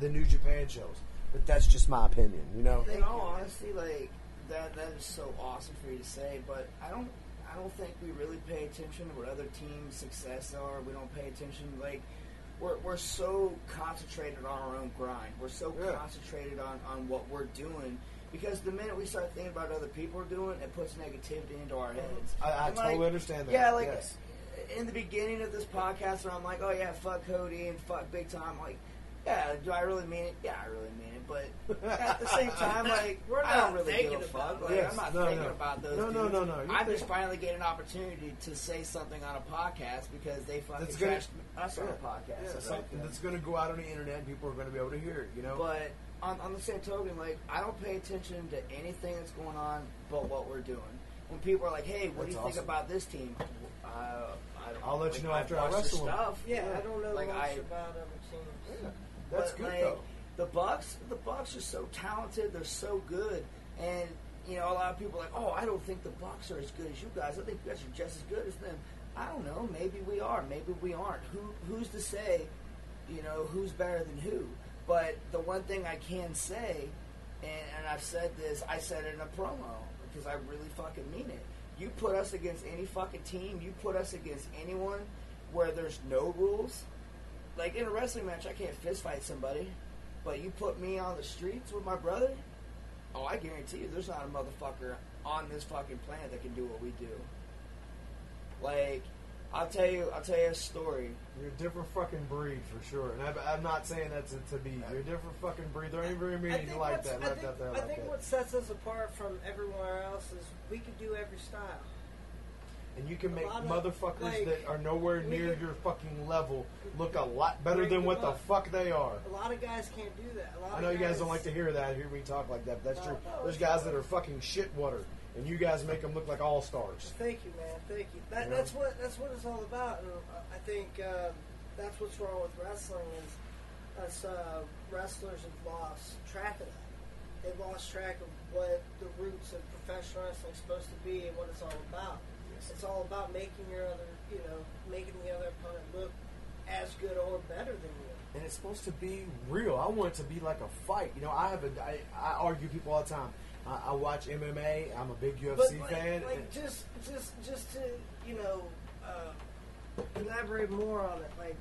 the New Japan shows. But that's just my opinion, you know. In all honesty, like that that is so awesome for you to say, but I don't I don't think we really pay attention to what other teams' success are. We don't pay attention like we're, we're so concentrated on our own grind. We're so Yeah. concentrated on, on what we're doing because the minute we start thinking about what other people are doing, it puts negativity into our heads. I, I totally like, understand that. Yeah, like yes. in the beginning of this podcast, where I'm like, "Oh yeah, fuck Cody and fuck Big Time," like, yeah, do I really mean it? Yeah, I really mean it. But at the same time, like, We're I don't really thinking give a about fuck. it. Like, Yes, I'm not no, thinking no. about those. No, no, dudes. no, no. You're I'm just finally getting an opportunity to say something on a podcast because they fucking That's gonna- trashed us on a podcast. Yeah, so something like, that's going to go out on the internet and people are going to be able to hear it, you know. but on, on the same token, like I don't pay attention to anything that's going on but what we're doing. When people are like, "Hey, what do That's you think about this team?" Uh, I don't, I'll let you know after I watch their wrestle 'em. stuff. Yeah, I don't know Like, much I- about other teams. yeah, that's but, good like, though. The Bucks, the Bucks are so talented. They're so good, and you know a lot of people are like, oh, I don't think the Bucks are as good as you guys. I think you guys are just as good as them. I don't know. Maybe we are. Maybe we aren't. Who who's to say? You know who's better than who? But the one thing I can say, and, and I've said this, I said it in a promo because I really fucking mean it. You put us against any fucking team. You put us against anyone where there's no rules. Like in a wrestling match, I can't fist fight somebody, but you put me on the streets with my brother. Oh, I guarantee you, there's not a motherfucker on this fucking planet that can do what we do. Like, I'll tell you, I'll tell you a story. You're a different fucking breed for sure, and I, I'm not saying that to, to be. You're a different fucking breed. There ain't very I many think, like what's- that. I Left think, out there I like think that. what sets us apart from everywhere else is we can do every style. And you can make of, motherfuckers like, that are nowhere near can- your fucking level look a lot better than what the fuck they are. A lot of guys can't do that. A lot I know you guys don't like to hear that, hear me talk like that, but that's No, true. no, There's guys that are fucking shit water, and you guys make them look like all stars. Thank you, man. Thank you. That, Yeah. That's what that's what it's all about. And I think uh, that's what's wrong with wrestling is us uh, wrestlers have lost track of that. They've lost track of what the roots of professional wrestling is supposed to be and what it's all about. It's all about making your other, you know, making the other opponent look as good or better than you. And it's supposed to be real. I want it to be like a fight. You know, I have a, I, I argue people all the time. I, I watch MMA. I'm a big UFC like, fan. like and- just just just to you know uh, elaborate more on it. Like,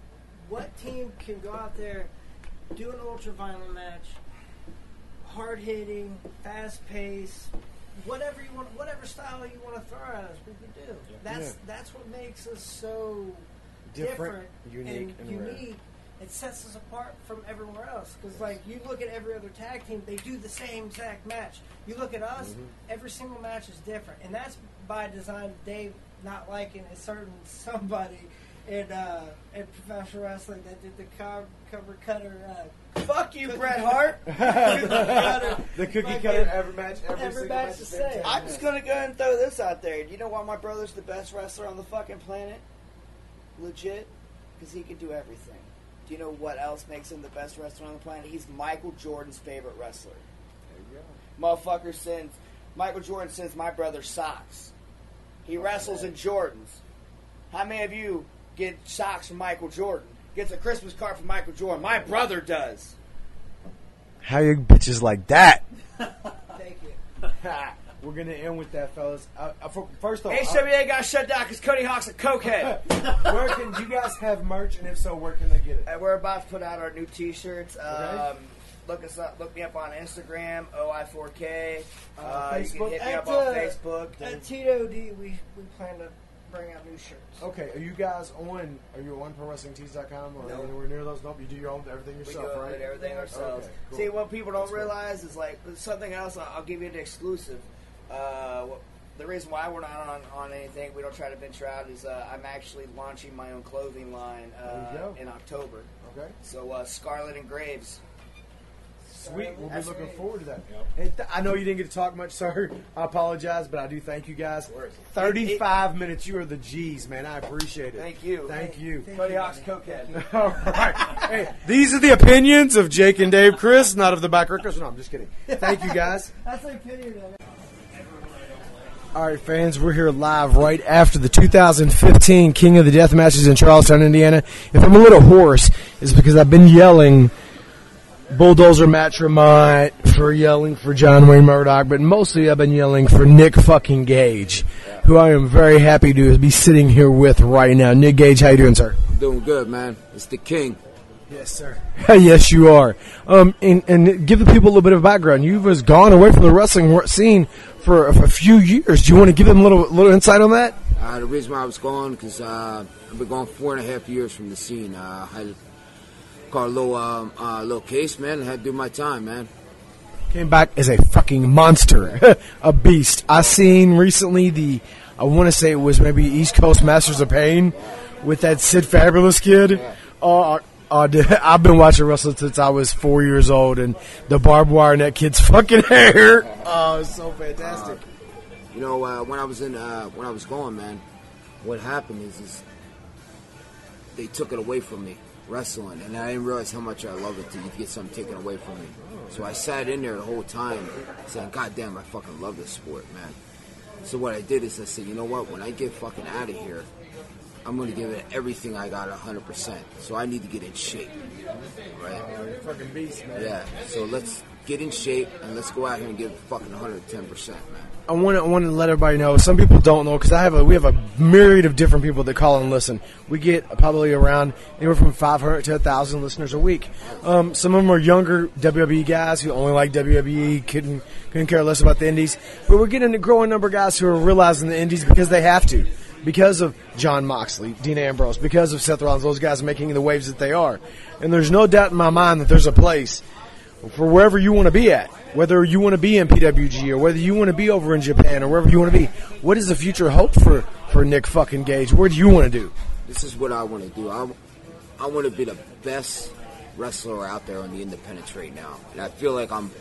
what team can go out there, do an ultra violent match, hard hitting, fast pace, whatever you want, whatever style you want to throw at us, we can do. That's Yeah. that's what makes us so Different, different, unique, and, and rare. unique. It sets us apart from everywhere else. Because, like, you look at every other tag team, they do the same exact match. You look at us, Mm-hmm. every single match is different. And that's by design, Dave not liking a certain [LAUGHS] somebody in uh, in professional wrestling that did the co- cover cutter. Uh, Fuck you, Bret Hart. the [LAUGHS] cookie cutter every match, every, every single match match the is same. I'm just gonna go ahead and throw this out there. Do you know why my brother's the best wrestler on the fucking planet? Legit, because he can do everything. Do you know what else makes him the best wrestler on the planet? He's Michael Jordan's favorite wrestler. There you go. Motherfucker sends Michael Jordan sends my brother socks. He wrestles in Jordans. How many of you get socks from Michael Jordan? Gets a Christmas card from Michael Jordan. My brother does. How you bitches like that? [LAUGHS] Thank you. [LAUGHS] We're gonna end with that, fellas. Uh, uh, for- first off, HWA got shut down because Cody Hawk's a cokehead. uh, [LAUGHS] where can do you guys have merch, and if so, where can they get it? Uh, we're about to put out our new T-shirts. Okay. Um, look us up. Look me up on Instagram, OI4K. Uh, Uh, you can Facebook? hit me up At, on uh, Facebook. At Tito D, we we plan to bring out new shirts. Okay, are you guys on? Are you on ProWrestlingTees.com or No. anywhere near those? Nope, you do your own everything We yourself, do right? everything ourselves. Okay, cool. See, what people don't That's cool. realize is like something else. I'll I'll give you an exclusive. Uh, what- the reason why we're not on, on anything, we don't try to venture out, is uh, I'm actually launching my own clothing line There you uh, go. in October. Okay, So uh, Scarlet and Graves. Sweet. We'll be That's looking great. forward to that. And th- I know you didn't get to talk much, sir. I apologize, but I do thank you guys. Thirty-five minutes. You are the G's, man. I appreciate it. Thank you. Thank you. Cody Hawk's cokehead. All right. Hey, these are the opinions of Jake and Dave Crist, not of the backrookers. No, I'm just kidding. Thank you, guys. [LAUGHS] That's like pity that. All right, fans, we're here live right after the 2015 King of the Death matches in Charlestown, Indiana. If I'm a little hoarse, it's because I've been yelling Bulldozer Matt Tremont for yelling for John Wayne Murdoch, but mostly I've been yelling for Nick fucking Gage, who I am very happy to be sitting here with right now. Nick Gage, how you doing, sir? Doing good, man. It's the king. Yes, sir. [LAUGHS] yes, you are. Um, and, and give the people a little bit of background. You've was gone away from the wrestling scene for a, a few years. Do you want to give them a little little insight on that? Uh, the reason why I was gone because uh, I've been gone four and a half years from the scene. Uh, I caught a little um, uh, little case, man. had to do my time, man. Came back as a fucking monster, [LAUGHS] a beast. I seen recently the, I want to say it was maybe East Coast Masters of Pain with that Sid Fabulous kid. Oh, uh, dude, [LAUGHS] I've been watching wrestling since I was four years old, and the barbed wire in that kid's fucking [LAUGHS] hair. Oh, it's so fantastic. You know, uh, when I was in uh, when I was gone, man, what happened is is they took it away from me wrestling, and I didn't realize how much I love it to get something taken away from me. So I sat in there the whole time saying, "God damn, I fucking love this sport, man." So what I did is I said, you know what? When I get fucking out of here, I'm going to give it everything I got 100%. So I need to get in shape, right? Oh, fucking beast, man. Yeah. So let's get in shape and let's go out here and give fucking 110%, man. I want to want to let everybody know. Some people don't know because I have a we have a myriad of different people that call and listen. We get probably around anywhere from 500 to 1,000 listeners a week. Um, some of them are younger WWE guys who only like WWE, couldn't couldn't care less about the indies. But we're getting a growing number of guys who are realizing the indies because they have to, because of Jon Moxley, Dean Ambrose, because of Seth Rollins. Those guys making the waves that they are, and there's no doubt in my mind that there's a place for wherever you want to be at. Whether you want to be in PWG or whether you want to be over in Japan or wherever you want to be. What is the future hope for, for Nick fucking Gage? Where do you want to do? This is what I want to do. I, I want to be the best wrestler out there on the independents right now. And I feel like I'm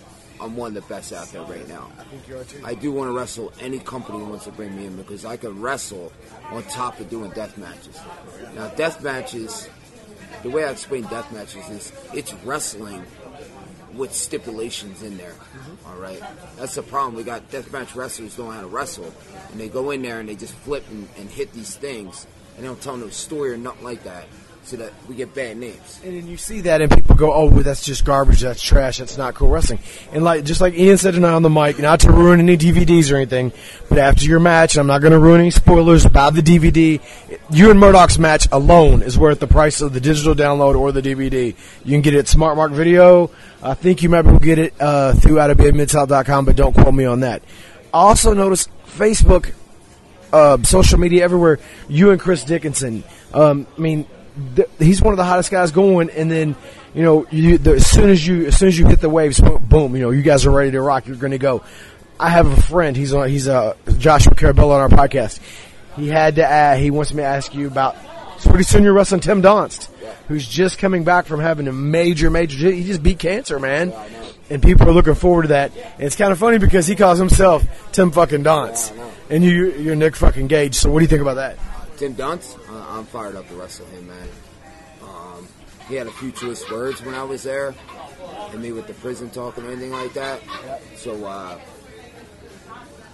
I'm one of the best out there right now. I think you are too. I do want to wrestle any company wants to bring me in because I can wrestle on top of doing death matches. Now, death matches, the way I explain death matches is it's wrestling with stipulations in there. Mm-hmm. All right, that's the problem. We got deathmatch wrestlers don't know how to wrestle, and they go in there and they just flip and, and hit these things, and they don't tell no story or nothing like that, so that we get bad names. And then you see that, and people go, "Oh, well, that's just garbage. That's trash. That's not cool wrestling." And like just like Ian said tonight on the mic, not to ruin any DVDs or anything, but after your match, I'm not going to ruin any spoilers about the DVD. You and Murdoch's match alone is worth the price of the digital download or the DVD. You can get it at Smart Mark Video. I think you might be able to get it uh, through outofbidmidsouth.com, but don't quote me on that. Also noticed Facebook uh, social media everywhere. You and Chris Dickinson. Um, I mean, th- he's one of the hottest guys going. And then, you know, you, the, as soon as you as soon as you hit the waves, boom, you know, you guys are ready to rock. You're going to go. I have a friend. He's on. He's uh, Joshua Caraballo on our podcast. He had to. Uh, he wants me to ask you about So pretty soon you're wrestling Tim Donst, Yeah. who's just coming back from having a major, major. He just beat cancer, man. Yeah, And people are looking forward to that. And it's kind of funny because he calls himself Tim fucking Donst, Yeah, and you, you're Nick fucking Gage. So what do you think about that? Tim Donst, uh, I'm fired up to wrestle him, man. Um, he had a few choice words when I was there, and me with the prison talk and anything like that. So, uh,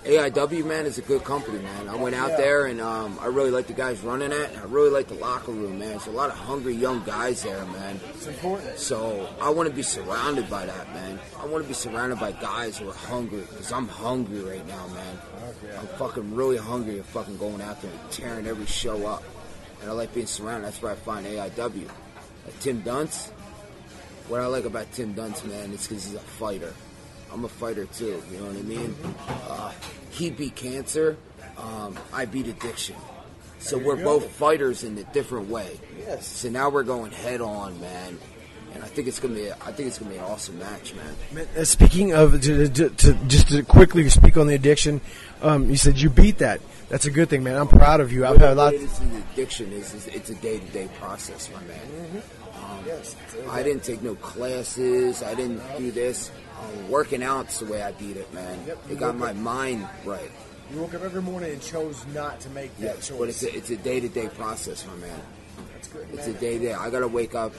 AIW, man, is a good company, man. I went out there and um, I really like the guys running it. I really like the locker room, man. There's a lot of hungry young guys there, man. It's important. So I want to be surrounded by that, man. I want to be surrounded by guys who are hungry because I'm hungry right now, man. I'm fucking really hungry of fucking going out there and tearing every show up. And I like being surrounded. That's where I find AIW. Like Tim Donst, what I like about Tim Donst, man, is because he's a fighter. I'm a fighter too. You know what I mean? Uh, he beat cancer. Um, I beat addiction. So we're both fighters in a different way. Yes. So now we're going head on, man. And I think it's gonna be. A, I think it's gonna be an awesome match, man. Man, uh, Speaking of, to, to, to, just to quickly speak on the addiction, um, you said you beat that. That's a good thing, man. I'm proud of you. I've had a lot. What it is in addiction is, is it's a day to day process, my man. Um, I didn't take no classes. I didn't do this. Um, working out's the way I beat it, man. Yep, it got my up- mind right. You woke up every morning and chose not to make that Yeah, choice. but it's a, it's a day to day process, my man. That's good. It's a day day. I gotta wake up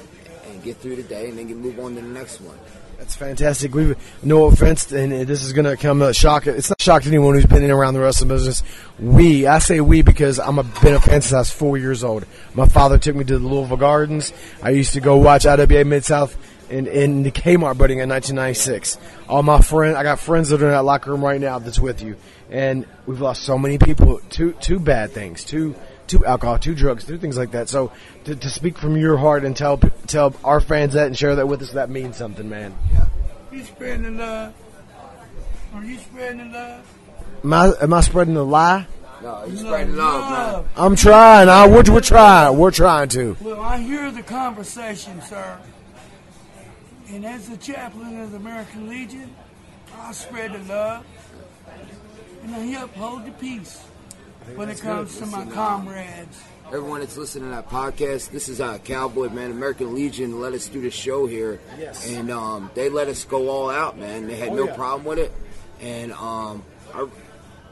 and get through the day, and then get move on to the next one. That's fantastic. We no offense, and this is going to come a shock. It's not a shock to anyone who's been in around the wrestling business. We, I say we because I'm a been a fan since I was four years old. My father took me to the Louisville Gardens. I used to go watch IWA Mid South in in the Kmart building in 1996. All my friends, I got friends that are in that locker room right now that's with you, and we've lost so many people. Two two bad things. Two to alcohol, to drugs, to things like that. So to, to speak from your heart and tell tell our fans that and share that with us, that means something, man. Yeah. You spreading the love? Are you spreading the love? Am I, am I spreading the lie? No, you spreading love, man. I'm trying. I, we're, we're trying. We're trying to. Well, I hear the conversation, sir. And as the chaplain of the American Legion, I spread the love. And I uphold the peace when it comes to my comrades. Everyone that's listening to that podcast, this is uh, Cowboy Man, American Legion let us do the show here, Yes. and um, they let us go all out, man. They had Oh, no yeah. problem with it, and um, I,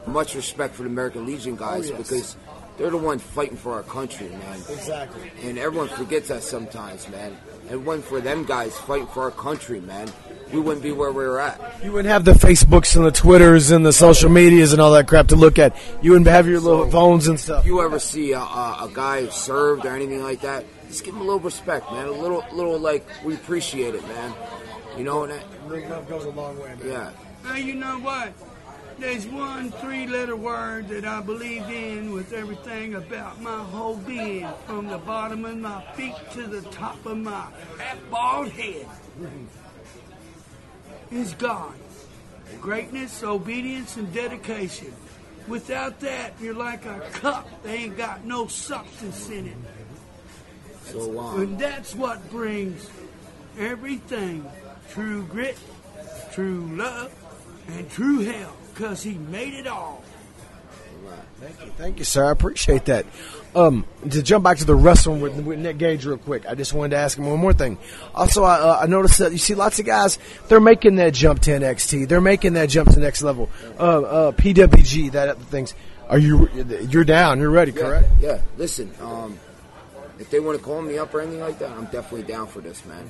much respect for the American Legion guys Oh, yes. because they're the ones fighting for our country, man. Exactly. And everyone forgets that sometimes, man. And when for them guys fighting for our country, man, we wouldn't be where we're at. You wouldn't have the Facebooks and the Twitters and the social medias and all that crap to look at. You wouldn't have your little phones and stuff. If you ever see a, a, a guy who served or anything like that, just give him a little respect, man. A little, little like we appreciate it, man. You know and that, Love goes a long way, Man. yeah. Hey, you know what? There's one three letter word that I believe in with everything about my whole being, from the bottom of my feet to the top of my fat bald head. Is God. Greatness, obedience, and dedication. Without that, you're like a cup. They ain't got no substance in it. So um, And that's what brings everything true grit, true love, and true hell, because he made it all. Thank you, thank you, sir. I appreciate that. Um, to jump back to the wrestling with, with Nick Gage real quick, I just wanted to ask him one more thing. Also, I, uh, I noticed that you see lots of guys they're making that jump to NXT. They're making that jump to the next level. Uh, uh, PWG, that other things. Are you you're down? You're ready, yeah, correct? yeah. Listen, um, if they want to call me up or anything like that, I'm definitely down for this, man.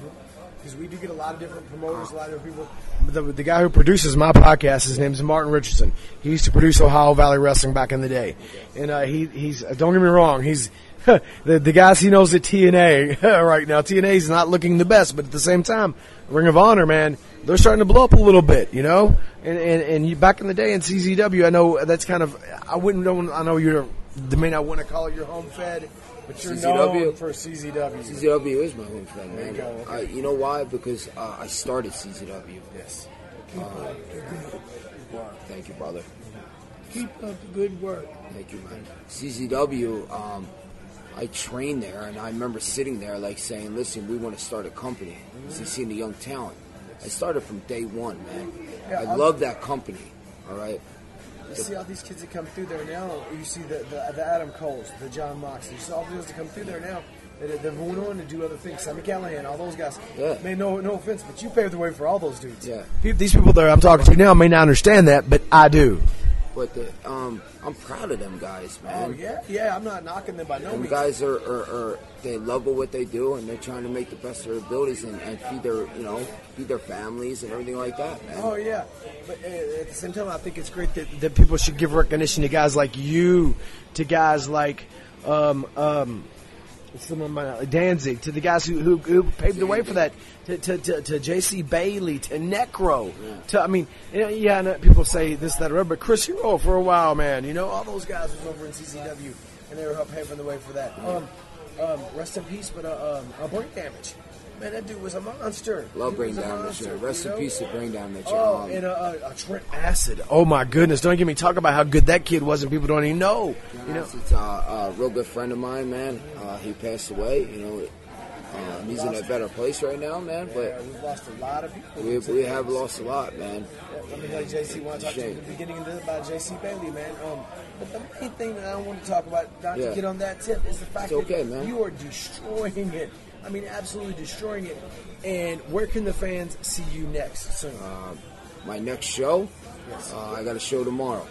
Because we do get a lot of different promoters, a lot of people. The, the guy who produces my podcast, his name is Martin Richardson. He used to produce Ohio Valley Wrestling back in the day, and uh, he he's uh, don't get me wrong, he's [LAUGHS] the the guys he knows at TNA [LAUGHS] right now. TNA is not looking the best, but at the same time, Ring of Honor, man, they're starting to blow up a little bit, you know. And and, and you, back in the day in CZW, I know that's kind of I wouldn't. I know you're they may not want to call it your home fed, but you're known CZW? for CZW. CZW is my home man. you okay. I, you know why? Because uh, I started CZW. Yes. Thank you, brother. Keep up the good work. Thank you, man. CZW, um, I trained there, and I remember sitting there, like saying, "Listen, we want to start a company." So seeing the young talent, I started from day one, man. I love that company. All right, You see all these kids that come through there now. You see the the, the Adam Coles, the Jon Moxley. You see all those that come through there now. That they're going on to do other things. Sami Callihan, all those guys. Yeah. Man, no, no offense, but you paved the way for all those dudes. Yeah. These people that I'm talking to now may not understand that, but I do. But the, um, I'm proud of them guys, man. Oh yeah, yeah. I'm not knocking them by no Them means. guys are, are, are they love what they do and they're trying to make the best of their abilities and, and feed their you know feed their families and everything like that, man. Oh yeah, but uh, at the same time, I think it's great that, that people should give recognition to guys like you, to guys like um, um, some of my Danzig, to the guys who who, who paved the way for that, to to, to, to J.C. Bailey, to Necro, to I mean, yeah, know people say this that or but Chris Hero for a while, man, you know, all those guys was over in CCW, and they were help paving the way for that. Um, um, rest in peace, but uh, um, uh, brain damage. Man, that dude was a monster. Love brain a damage. monster. Rest you in peace to brain damage. Oh, um, and a, a, a Trent Acid. Oh my goodness! Don't get me talk about how good that kid was, and people don't even know. You know, It's uh, a real good friend of mine, man. Uh, he passed away. You know, um, he's in a better place right now, man. yeah, But we've lost a lot of people. we, we have lost a lot, man. I mean, like JC, want to talk to you at the beginning of this about JC Bailey, man. Um, but the main thing that I want to talk about, not Yeah. to get on that tip, is the fact okay, that man. you are destroying it. I mean, absolutely destroying it. And where can the fans see you next? Soon. Uh, my next show, uh, I got a show tomorrow,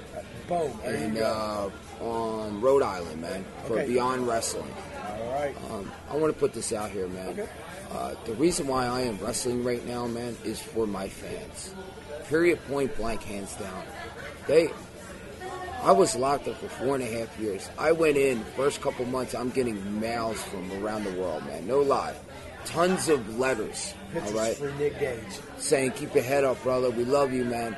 Boom. There and uh, on Rhode Island, man, for Okay. Beyond Wrestling. All right. Um, I want to put this out here, man. Okay. Uh, the reason why I am wrestling right now, man, is for my fans. Period, point blank, hands down. They, I was locked up for four and a half years. I went in first couple months. I'm getting mails from around the world, man. No lie, tons of letters. Pictures all right, for Nick Gage. saying, "Keep your head up, brother. We love you, man."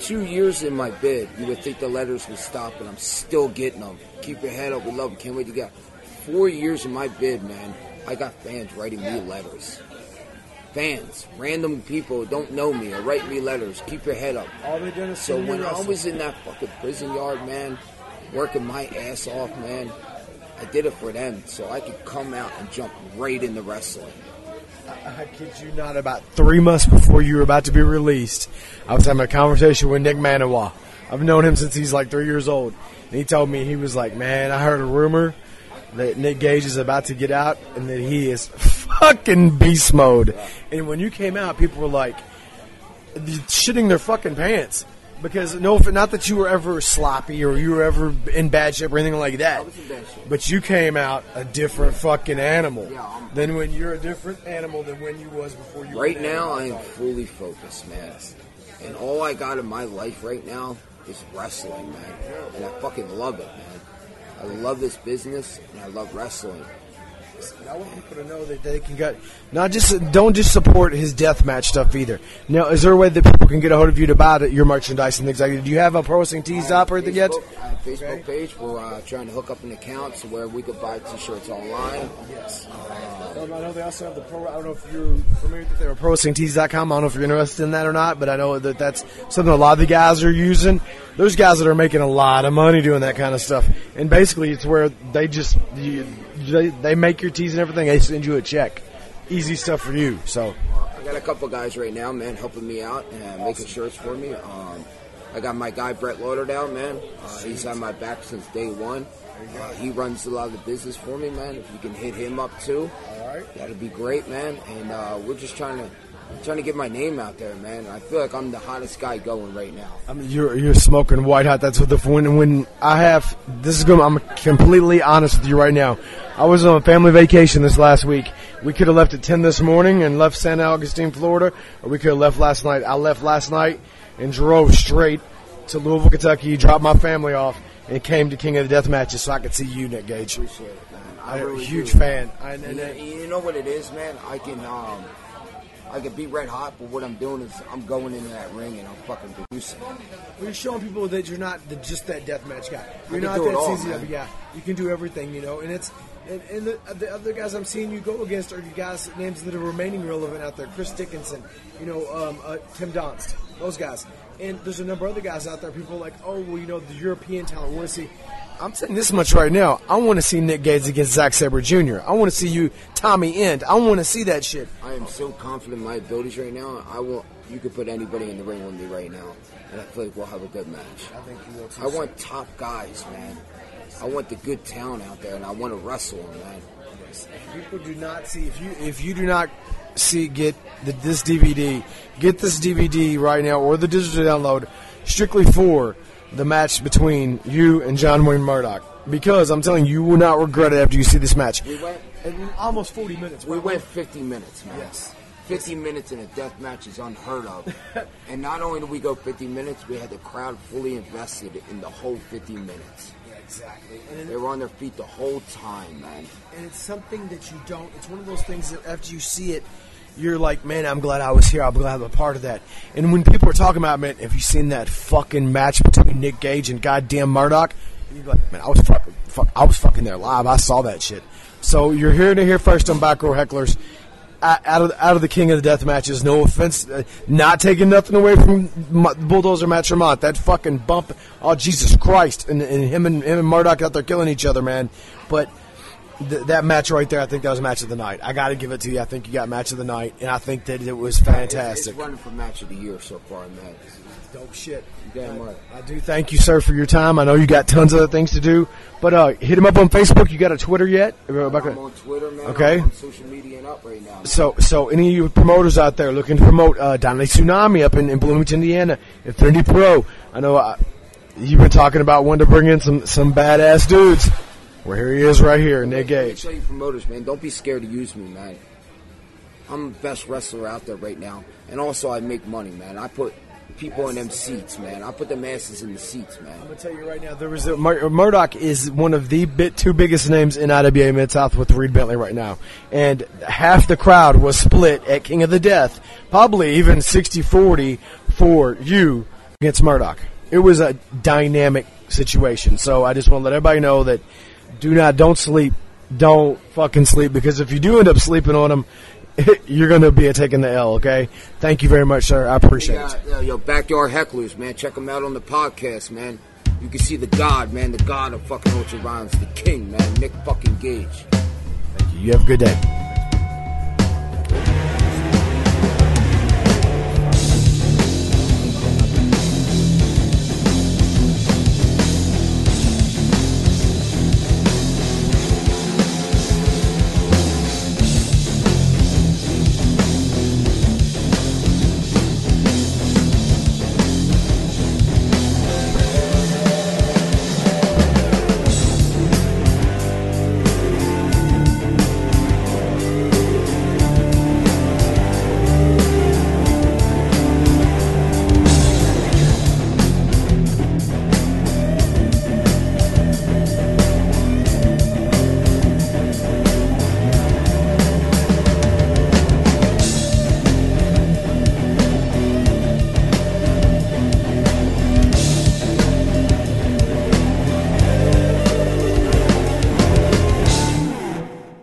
Two years in my bid, you would think the letters would stop, and I'm still getting them. Keep your head up. We love you. Can't wait to get. Four years in my bid, man. I got fans writing me letters. Fans, random people don't know me, are write me letters. Keep your head up. All they did is So when I was in that fucking prison yard, man, working my ass off, man, I did it for them so I could come out and jump right into wrestling. I kid you not, about three months before you were about to be released, I was having a conversation with Nick Manawa. I've known him since he's like three years old. And he told me, he was like, man, I heard a rumor that Nick Gage is about to get out and that he is fucking beast mode. And when you came out, people were like, shitting their fucking pants. Because no, not that you were ever sloppy or you were ever in bad shape or anything like that. was in bad shape. But you came out a different fucking animal Yeah, I'm- than when you're a different animal than when you was before you. Right now, I am fully focused, man. And all I got in my life right now is wrestling, man. And I fucking love it, man. I love this business and I love wrestling. I want people to know that they can get not just don't just support his death match stuff either. Now, is there a way that people can get a hold of you to buy your merchandise and things like that? Do you have a pro wrestling tees up or anything yet? I have a Facebook Okay. page. We're uh, trying to hook up an account so where we could buy t-shirts online. Yes. Um, I know they also have the pro. I don't know if you're familiar with their ProWrestlingTees.com. I don't know if you're interested in that or not, but I know that that's something a lot of the guys are using. There's guys that are making a lot of money doing that kind of stuff, and basically it's where they just you, they, they make your tees and everything. They send you a check. Easy stuff for you. So I got a couple guys right now, man, helping me out and making shirts for me. Um, I got my guy Brett Lauderdale, man. Uh, he's had my back since day one. Uh, he runs a lot of the business for me, man. If you can hit him up too, all right. that'd be great, man. And uh, we're just trying to trying to get my name out there, man. I feel like I'm the hottest guy going right now. I mean, you're you're smoking white hot. That's what the when when I have this is going. I'm completely honest with you right now. I was on a family vacation this last week. We could have left at ten this morning and left San Augustine, Florida, or we could have left last night. I left last night and drove straight to Louisville, Kentucky. Dropped my family off and came to King of the Death matches so I could see you, Nick Gage. Appreciate it, man. I'm a huge do. fan. I, and, And, and, you know what it is, man? I can um, I can be red hot, but what I'm doing is I'm going into that ring and I'm fucking producing. You're showing people that you're not the, just that deathmatch guy. You're not that all, CZW man. guy. You can do everything, you know. And it's And, and the, the other guys I'm seeing you go against are guys names that are remaining relevant out there. Chris Dickinson, you know, um, uh, Tim Donst, those guys. And there's a number of other guys out there. People are like, oh, well, you know, the European talent. Want to see? I'm saying this much right now. I want to see Nick Gates against Zack Sabre Jr. I want to see you, Tommy End. I want to see that shit. I am so confident in my abilities right now. I will. You could put anybody in the ring with me right now, and I feel like we'll have a good match. I think you will too. I want top guys, man. I want the good talent out there, and I want to wrestle them, man. people do not see if you if you do not see get the, this DVD, get this DVD right now or the digital download strictly for the match between you and John Wayne Murdoch. Because I'm telling you, you will not regret it after you see this match. We went. Almost 40 minutes. We went 50 minutes, man. Yes. 50 minutes in a death match is unheard of. [LAUGHS] and not only did we go 50 minutes, we had the crowd fully invested in the whole 50 minutes. Exactly. And, They were on their feet the whole time, man. and it's something that you don't. It's one of those things that after you see it, you're like, man, I'm glad I was here. I'm glad I'm a part of that. And when people are talking about, man, have you seen that fucking match between Nick Gage and goddamn Murdoch? You're like, man, I was fucking, fuck, I was fucking there live. I saw that shit. So you're here to hear first on Back Row Hecklers. Out of out of the king of the death matches, no offense, uh, not taking nothing away from Bulldozer Matt Tremont. That fucking bump, oh Jesus Christ, and, and him and him and Murdoch out there killing each other, man. But th- that match right there, I think that was match of the night. I got to give it to you. I think you got match of the night, and I think that it was fantastic. it's running for match of the year so far, man. Dope shit. Damn right. I do thank you, sir, for your time. I know you got tons of other things to do, but uh, hit him up on Facebook. You got a Twitter yet? Rebecca? I'm on Twitter, man. Okay. I'm on social media and up right now. So, so any of you promoters out there looking to promote uh, Donnelly Tsunami up in, in Bloomington, Indiana, Insanity Pro, I know uh, you've been talking about wanting to bring in some some badass dudes. Well, here he is, right here, Nick Gage. tell you, promoters, man, don't be scared to use me, man. I'm the best wrestler out there right now, and also I make money, man. I put people in them seats, man. I put the masses in the seats, man. I'm gonna tell you right now, there was a, Mur- Murdoch is one of the bit two biggest names in IWA Mid South with Reed Bentley right now, and half the crowd was split at King of the Death, probably even 60-40 for you against Murdoch. It was a dynamic situation, so I just want to let everybody know that do not don't sleep, don't fucking sleep because if you do end up sleeping on them. [LAUGHS] You're going to be taking the L, okay? Thank you very much, sir. I appreciate it. Yeah, yo, backyard hecklers, man. Check them out on the podcast, man. You can see the God, man, the God of fucking Ultra Rhymes, the King, man, Nick fucking Gage. Thank you. You have a good day.